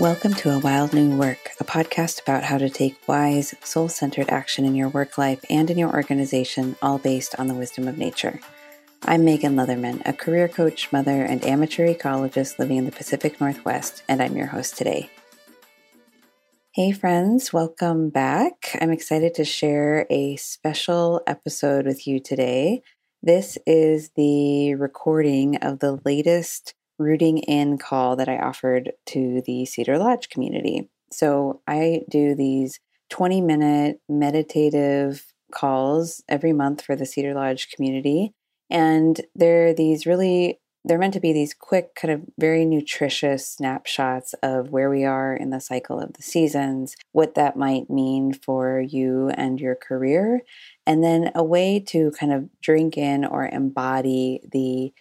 Welcome to A Wild New Work, a podcast about how to take wise, soul centered action in your work life and in your organization, all based on the wisdom of nature. I'm Megan Leatherman, a career coach, mother, and amateur ecologist living in the Pacific Northwest, and I'm your host today. Hey, friends, welcome back. I'm excited to share a special episode with you today. This is the recording of the latest rooting in call that I offered to the Cedar Lodge community. So I do these 20 minute meditative calls every month for the Cedar Lodge community. And they're these really, they're meant to be these quick, kind of very nutritious snapshots of where we are in the cycle of the seasons, what that might mean for you and your career, and then a way to kind of drink in or embody the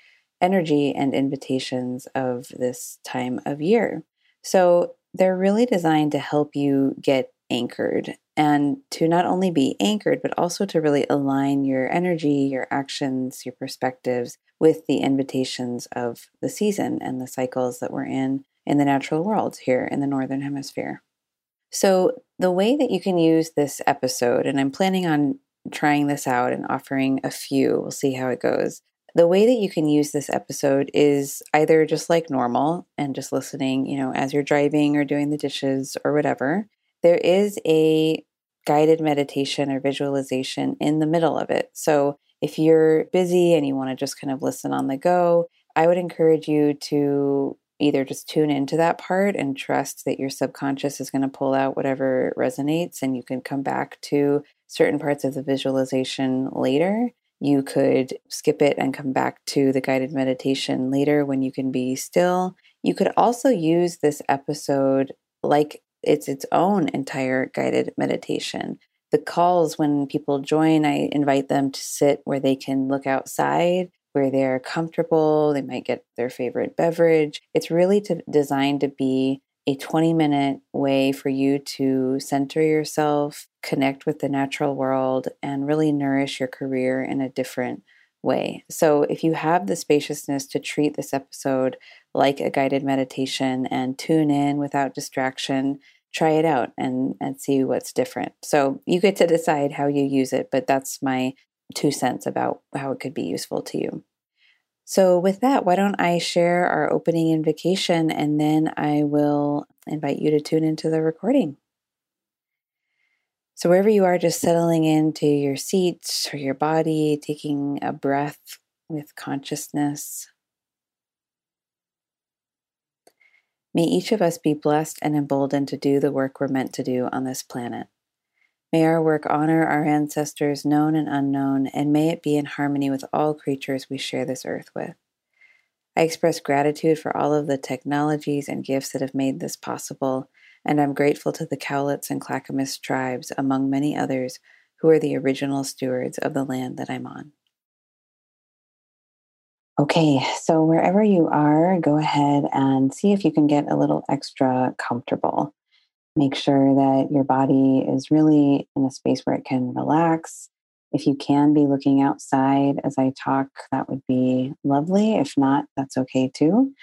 energy and invitations of this time of year. So they're really designed to help you get anchored and to not only be anchored, but also to really align your energy, your actions, your perspectives with the invitations of the season and the cycles that we're in in the natural world here in the Northern Hemisphere. So, the way that you can use this episode, and I'm planning on trying this out and offering a few, we'll see how it goes. The way that you can use this episode is either just like normal and just listening, you know, as you're driving or doing the dishes or whatever. There is a guided meditation or visualization in the middle of it. So if you're busy and you want to just kind of listen on the go, I would encourage you to either just tune into that part and trust that your subconscious is going to pull out whatever resonates and you can come back to certain parts of the visualization later. You could skip it and come back to the guided meditation later when you can be still. You could also use this episode like it's its own entire guided meditation. The calls, when people join, I invite them to sit where they can look outside, where they're comfortable. They might get their favorite beverage. It's really to, designed to be a 20 minute way for you to center yourself, connect with the natural world, and really nourish your career in a different way. So, if you have the spaciousness to treat this episode like a guided meditation and tune in without distraction, try it out and, and see what's different. So, you get to decide how you use it, but that's my two cents about how it could be useful to you. So, with that, why don't I share our opening invocation and then I will invite you to tune into the recording. So, wherever you are, just settling into your seats or your body, taking a breath with consciousness. May each of us be blessed and emboldened to do the work we're meant to do on this planet. May our work honor our ancestors, known and unknown, and may it be in harmony with all creatures we share this earth with. I express gratitude for all of the technologies and gifts that have made this possible, and I'm grateful to the Cowlitz and Clackamas tribes, among many others, who are the original stewards of the land that I'm on. Okay, so wherever you are, go ahead and see if you can get a little extra comfortable. Make sure that your body is really in a space where it can relax. If you can be looking outside as I talk, that would be lovely. If not, that's okay too.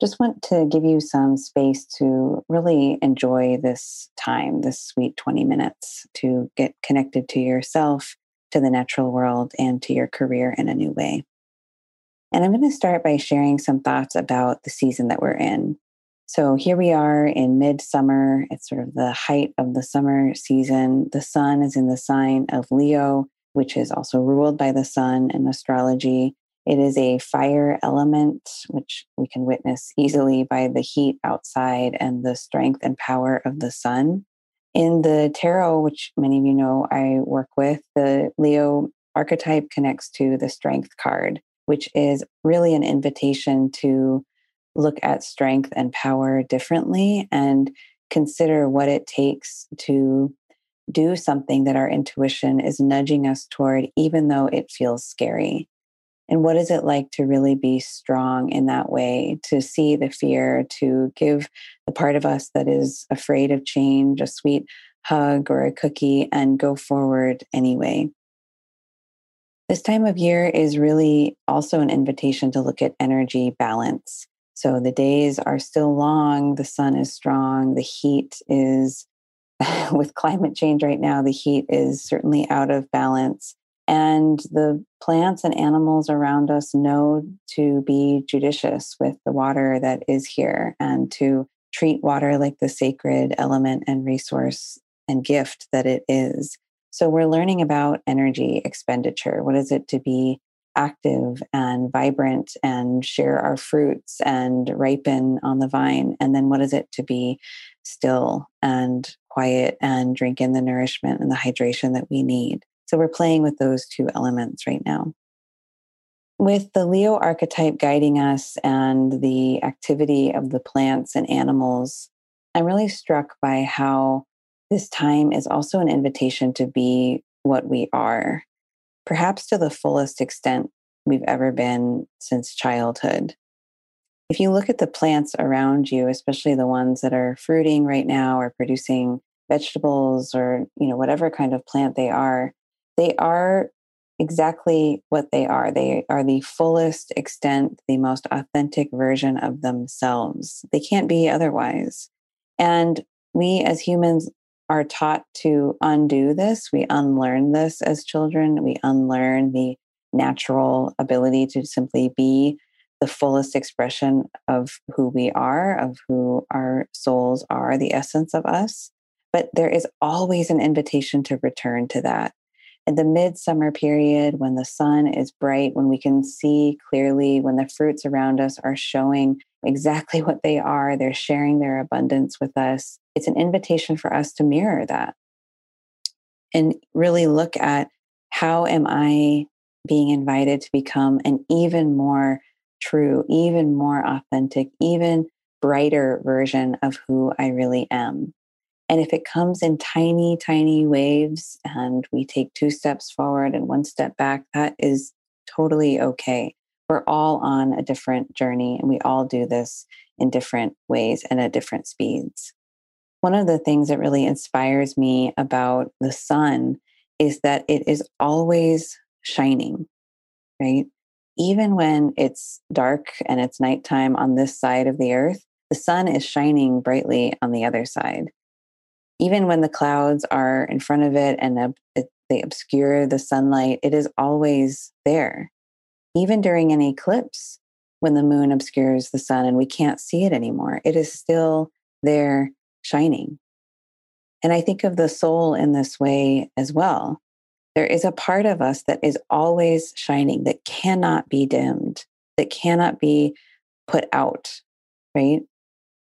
Just want to give you some space to really enjoy this time, this sweet 20 minutes to get connected to yourself, to the natural world, and to your career in a new way. And I'm going to start by sharing some thoughts about the season that we're in. So here we are in midsummer. It's sort of the height of the summer season. The sun is in the sign of Leo, which is also ruled by the sun in astrology. It is a fire element, which we can witness easily by the heat outside and the strength and power of the sun. In the tarot, which many of you know I work with, the Leo archetype connects to the strength card, which is really an invitation to look at strength and power differently and consider what it takes to do something that our intuition is nudging us toward, even though it feels scary. And what is it like to really be strong in that way, to see the fear, to give the part of us that is afraid of change a sweet hug or a cookie and go forward anyway? This time of year is really also an invitation to look at energy balance So the days are still long, the sun is strong, the heat is, with climate change right now, the heat is certainly out of balance. And the plants and animals around us know to be judicious with the water that is here and to treat water like the sacred element and resource and gift that it is. So we're learning about energy expenditure. What is it to be active and vibrant and share our fruits and ripen on the vine? And then what is it to be still and quiet and drink in the nourishment and the hydration that we need? So we're playing with those two elements right now. With the Leo archetype guiding us and the activity of the plants and animals, I'm really struck by how this time is also an invitation to be what we are, perhaps to the fullest extent we've ever been since childhood. If you look at the plants around you, especially the ones that are fruiting right now or producing vegetables or you know whatever kind of plant they are, they are exactly what they are. They are the fullest extent, the most authentic version of themselves. They can't be otherwise. And we as humans are taught to undo this. We unlearn this as children. We unlearn the natural ability to simply be the fullest expression of who we are, of who our souls are, the essence of us. But there is always an invitation to return to that in the midsummer period when the sun is bright, when we can see clearly, when the fruits around us are showing exactly what they are, they're sharing their abundance with us. It's an invitation for us to mirror that and really look at how am I being invited to become an even more true, even more authentic, even brighter version of who I really am. And if it comes in tiny, tiny waves and we take two steps forward and one step back, that is totally okay. We're all on a different journey and we all do this in different ways and at different speeds. One of the things that really inspires me about the sun is that it is always shining, right? Even when it's dark and it's nighttime on this side of the earth, the sun is shining brightly on the other side even when the clouds are in front of it and they obscure the sunlight, it is always there. Even during an eclipse, when the moon obscures the sun and we can't see it anymore, it is still there shining. And I think of the soul in this way as well. There is a part of us that is always shining, that cannot be dimmed, that cannot be put out, right?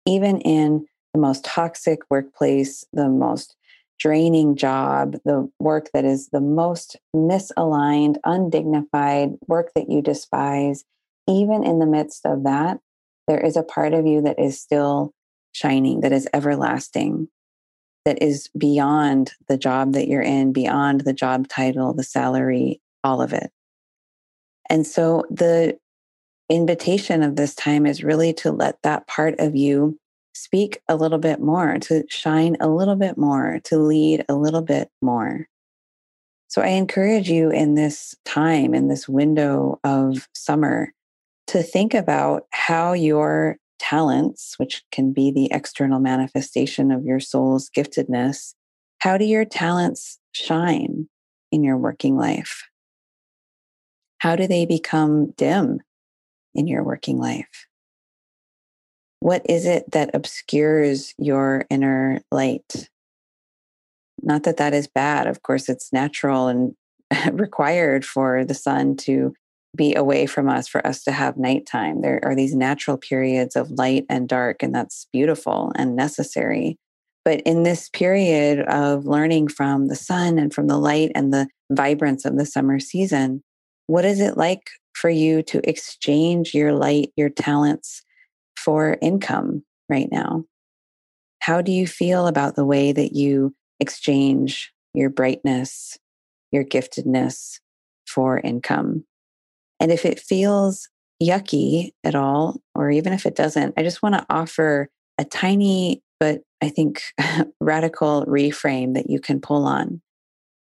Even in the most toxic workplace, the most draining job, the work that is the most misaligned, undignified, work that you despise, even in the midst of that, there is a part of you that is still shining, that is everlasting, that is beyond the job that you're in, beyond the job title, the salary, all of it. And so the invitation of this time is really to let that part of you speak a little bit more, to shine a little bit more, to lead a little bit more. So I encourage you in this time, in this window of summer, to think about how your talents, which can be the external manifestation of your soul's giftedness, how do your talents shine in your working life? How do they become dim in your working life? what is it that obscures your inner light? Not that that is bad. Of course, it's natural and required for the sun to be away from us, for us to have nighttime. There are these natural periods of light and dark, and that's beautiful and necessary. But in this period of learning from the sun and from the light and the vibrance of the summer season, what is it like for you to exchange your light, your talents, for income right now? How do you feel about the way that you exchange your brightness, your giftedness for income? And if it feels yucky at all, or even if it doesn't, I just want to offer a tiny, but I think radical reframe that you can pull on.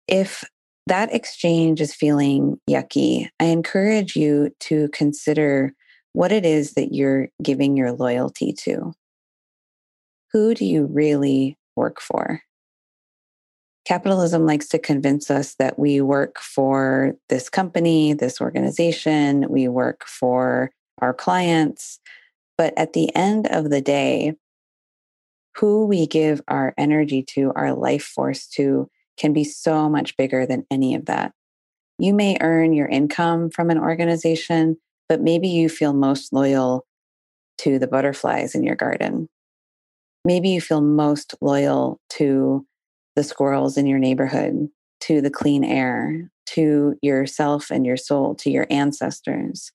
If that exchange is feeling yucky, I encourage you to consider what it is that you're giving your loyalty to. Who do you really work for? Capitalism likes to convince us that we work for this company, this organization, we work for our clients. But at the end of the day, who we give our energy to, our life force to, can be so much bigger than any of that. You may earn your income from an organization, but maybe you feel most loyal to the butterflies in your garden. Maybe you feel most loyal to the squirrels in your neighborhood, to the clean air, to yourself and your soul, to your ancestors.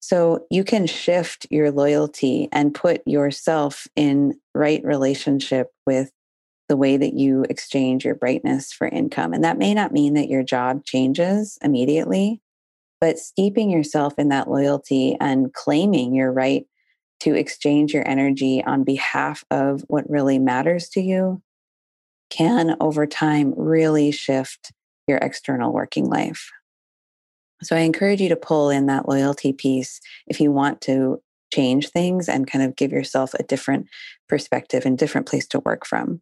So you can shift your loyalty and put yourself in right relationship with the way that you exchange your brightness for income. And that may not mean that your job changes immediately, but steeping yourself in that loyalty and claiming your right to exchange your energy on behalf of what really matters to you can over time really shift your external working life. So I encourage you to pull in that loyalty piece if you want to change things and kind of give yourself a different perspective and different place to work from.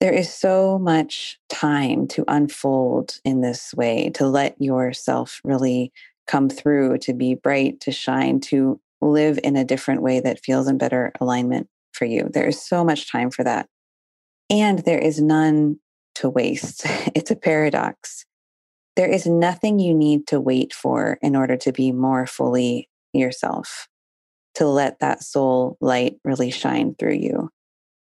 There is so much time to unfold in this way, to let yourself really come through, to be bright, to shine, to live in a different way that feels in better alignment for you. There is so much time for that. And there is none to waste. It's a paradox there is nothing you need to wait for in order to be more fully yourself, to let that soul light really shine through you.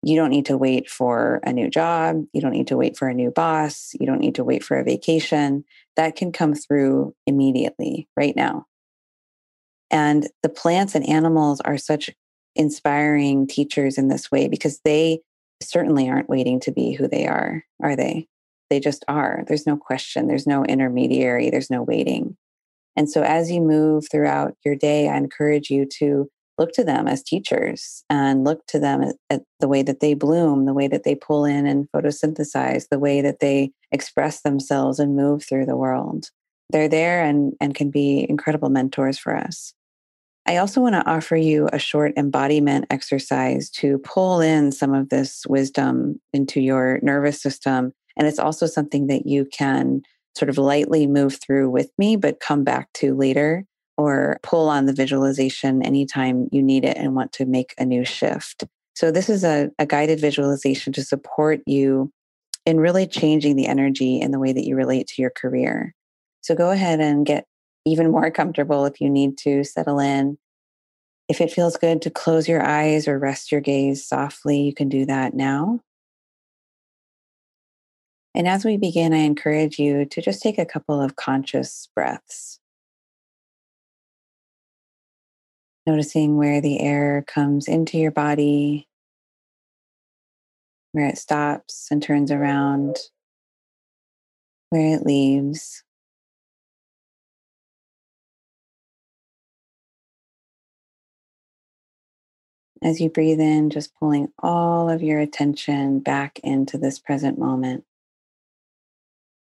You don't need to wait for a new job. You don't need to wait for a new boss. You don't need to wait for a vacation. That can come through immediately, right now. And the plants and animals are such inspiring teachers in this way because they certainly aren't waiting to be who they are, are they? They just are. There's no question. There's no intermediary. There's no waiting. And so as you move throughout your day, I encourage you to look to them as teachers and look to them at, at, the way that they bloom, the way that they pull in and photosynthesize, the way that they express themselves and move through the world. They're there and, and can be incredible mentors for us. I also want to offer you a short embodiment exercise to pull in some of this wisdom into your nervous system and it's also something that you can sort of lightly move through with me, but come back to later or pull on the visualization anytime you need it and want to make a new shift. So, this is a, a guided visualization to support you in really changing the energy and the way that you relate to your career. So, go ahead and get even more comfortable if you need to settle in. If it feels good to close your eyes or rest your gaze softly, you can do that now. And as we begin, I encourage you to just take a couple of conscious breaths. Noticing where the air comes into your body, where it stops and turns around, where it leaves. As you breathe in, just pulling all of your attention back into this present moment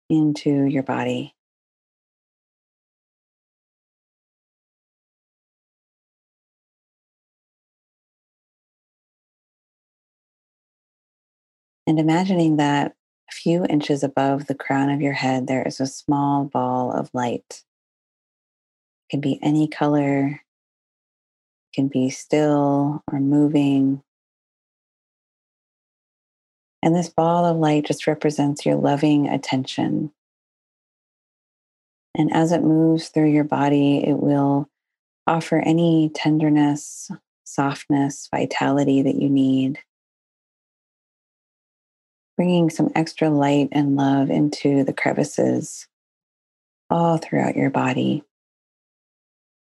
into your body. And imagining that a few inches above the crown of your head, there is a small ball of light. It can be any color, can be still or moving. And this ball of light just represents your loving attention. And as it moves through your body, it will offer any tenderness, softness, vitality that you need. Bringing some extra light and love into the crevices all throughout your body.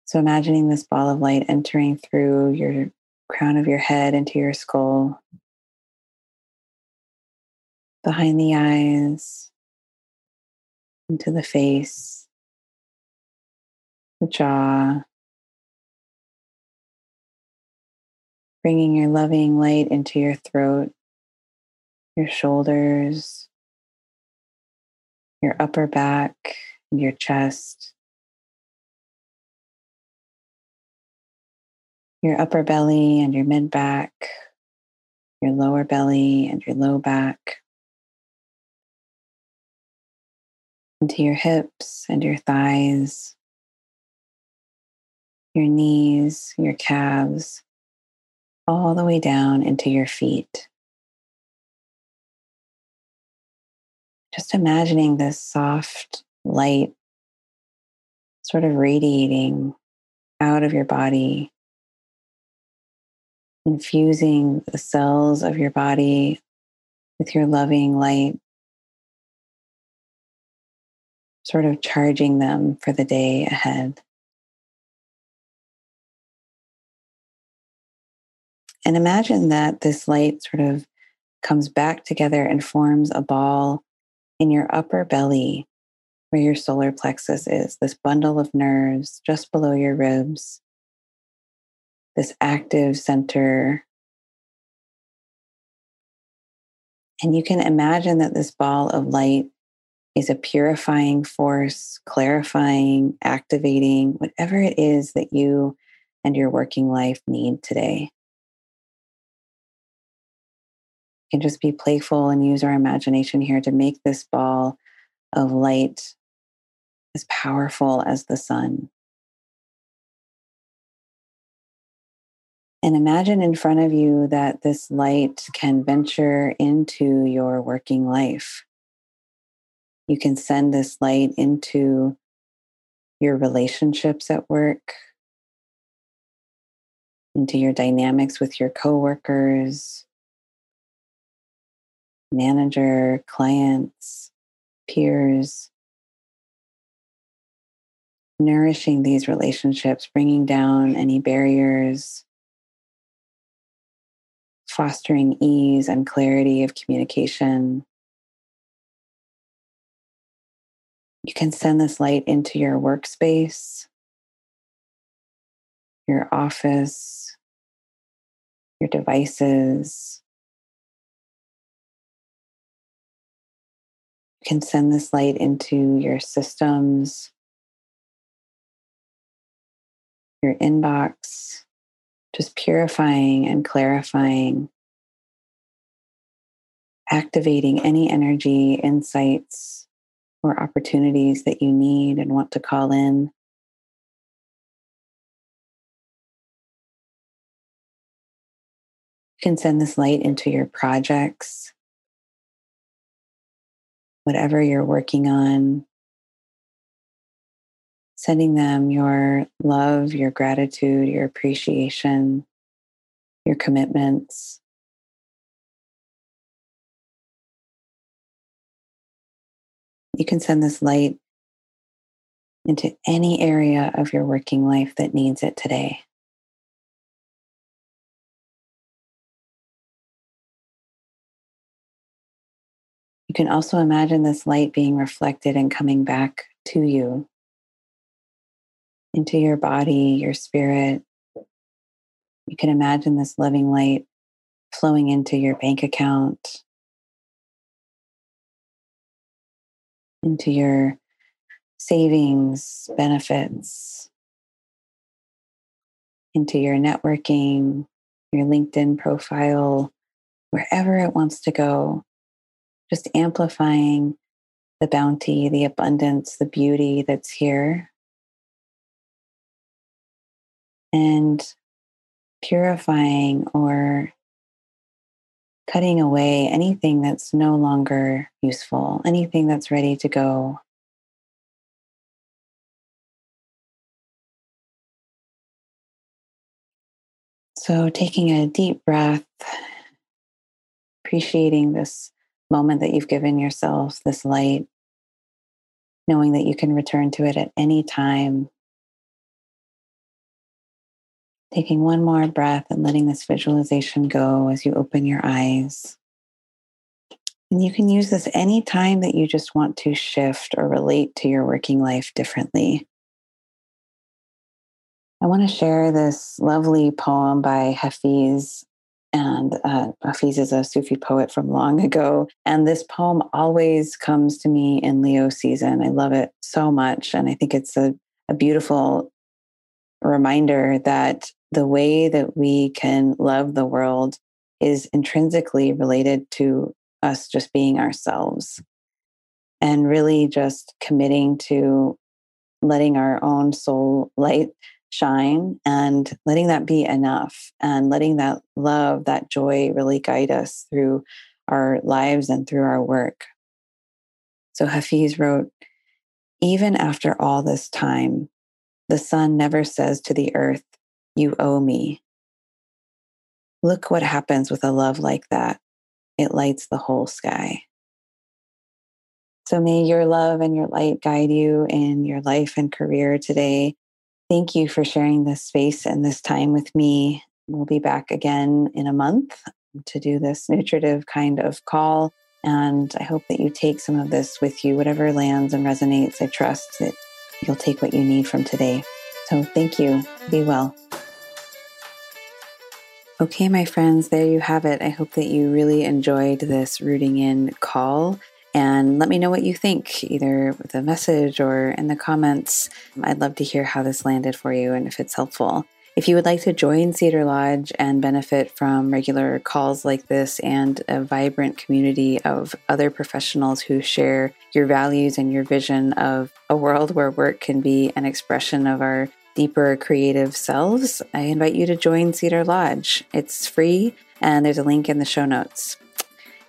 So, imagining this ball of light entering through your crown of your head into your skull, behind the eyes, into the face, the jaw, bringing your loving light into your throat, your shoulders, your upper back, and your chest. Your upper belly and your mid back, your lower belly and your low back, into your hips and your thighs, your knees, your calves, all the way down into your feet. Just imagining this soft light sort of radiating out of your body, infusing the cells of your body with your loving light, sort of charging them for the day ahead. And imagine that this light sort of comes back together and forms a ball in your upper belly where your solar plexus is, this bundle of nerves just below your ribs, this active center. And you can imagine that this ball of light is a purifying force, clarifying, activating, whatever it is that you and your working life need today. can just be playful and use our imagination here to make this ball of light as powerful as the sun. And imagine in front of you that this light can venture into your working life. You can send this light into your relationships at work, into your dynamics with your coworkers, manager, clients, peers, nourishing these relationships, bringing down any barriers, fostering ease and clarity of communication. You can send this light into your workspace, your office, your devices. You can send this light into your systems, your inbox, just purifying and clarifying, activating any energy, insights, or opportunities that you need and want to call in. You can send this light into your projects, whatever you're working on, sending them your love, your gratitude, your appreciation, your commitments. You can send this light into any area of your working life that needs it today. You can also imagine this light being reflected and coming back to you into your body, your spirit. You can imagine this loving light flowing into your bank account, into your savings, benefits, into your networking, your LinkedIn profile, wherever it wants to go, just amplifying the bounty, the abundance, the beauty that's here and purifying or cutting away anything that's no longer useful, anything that's ready to go. So, taking a deep breath, appreciating this moment that you've given yourself, this light, knowing that you can return to it at any time Taking one more breath and letting this visualization go as you open your eyes. And you can use this any time that you just want to shift or relate to your working life differently. I want to share this lovely poem by Hafiz. And uh, Hafiz is a Sufi poet from long ago. And this poem always comes to me in Leo season. I love it so much. And I think it's a, a beautiful reminder that the way that we can love the world is intrinsically related to us just being ourselves and really just committing to letting our own soul light shine and letting that be enough and letting that love, that joy really guide us through our lives and through our work. So Hafiz wrote, even after all this time, the sun never says to the earth, You owe me. Look what happens with a love like that. It lights the whole sky. So may your love and your light guide you in your life and career today. Thank you for sharing this space and this time with me. We'll be back again in a month to do this nutritive kind of call. And I hope that you take some of this with you, whatever lands and resonates. I trust that you'll take what you need from today. So thank you. Be well. Okay, my friends, there you have it. I hope that you really enjoyed this rooting in call. And let me know what you think, either with a message or in the comments. I'd love to hear how this landed for you and if it's helpful. If you would like to join Cedar Lodge and benefit from regular calls like this and a vibrant community of other professionals who share your values and your vision of a world where work can be an expression of our deeper creative selves, I invite you to join Cedar Lodge. It's free and there's a link in the show notes.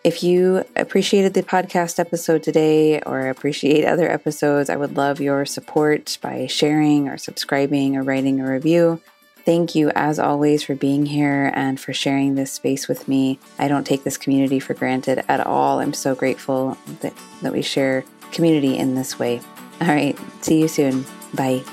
If you appreciated the podcast episode today or appreciate other episodes, I would love your support by sharing or subscribing or writing a review. Thank you, as always, for being here and for sharing this space with me. I don't take this community for granted at all. I'm so grateful that, that we share community in this way. All right, see you soon. Bye.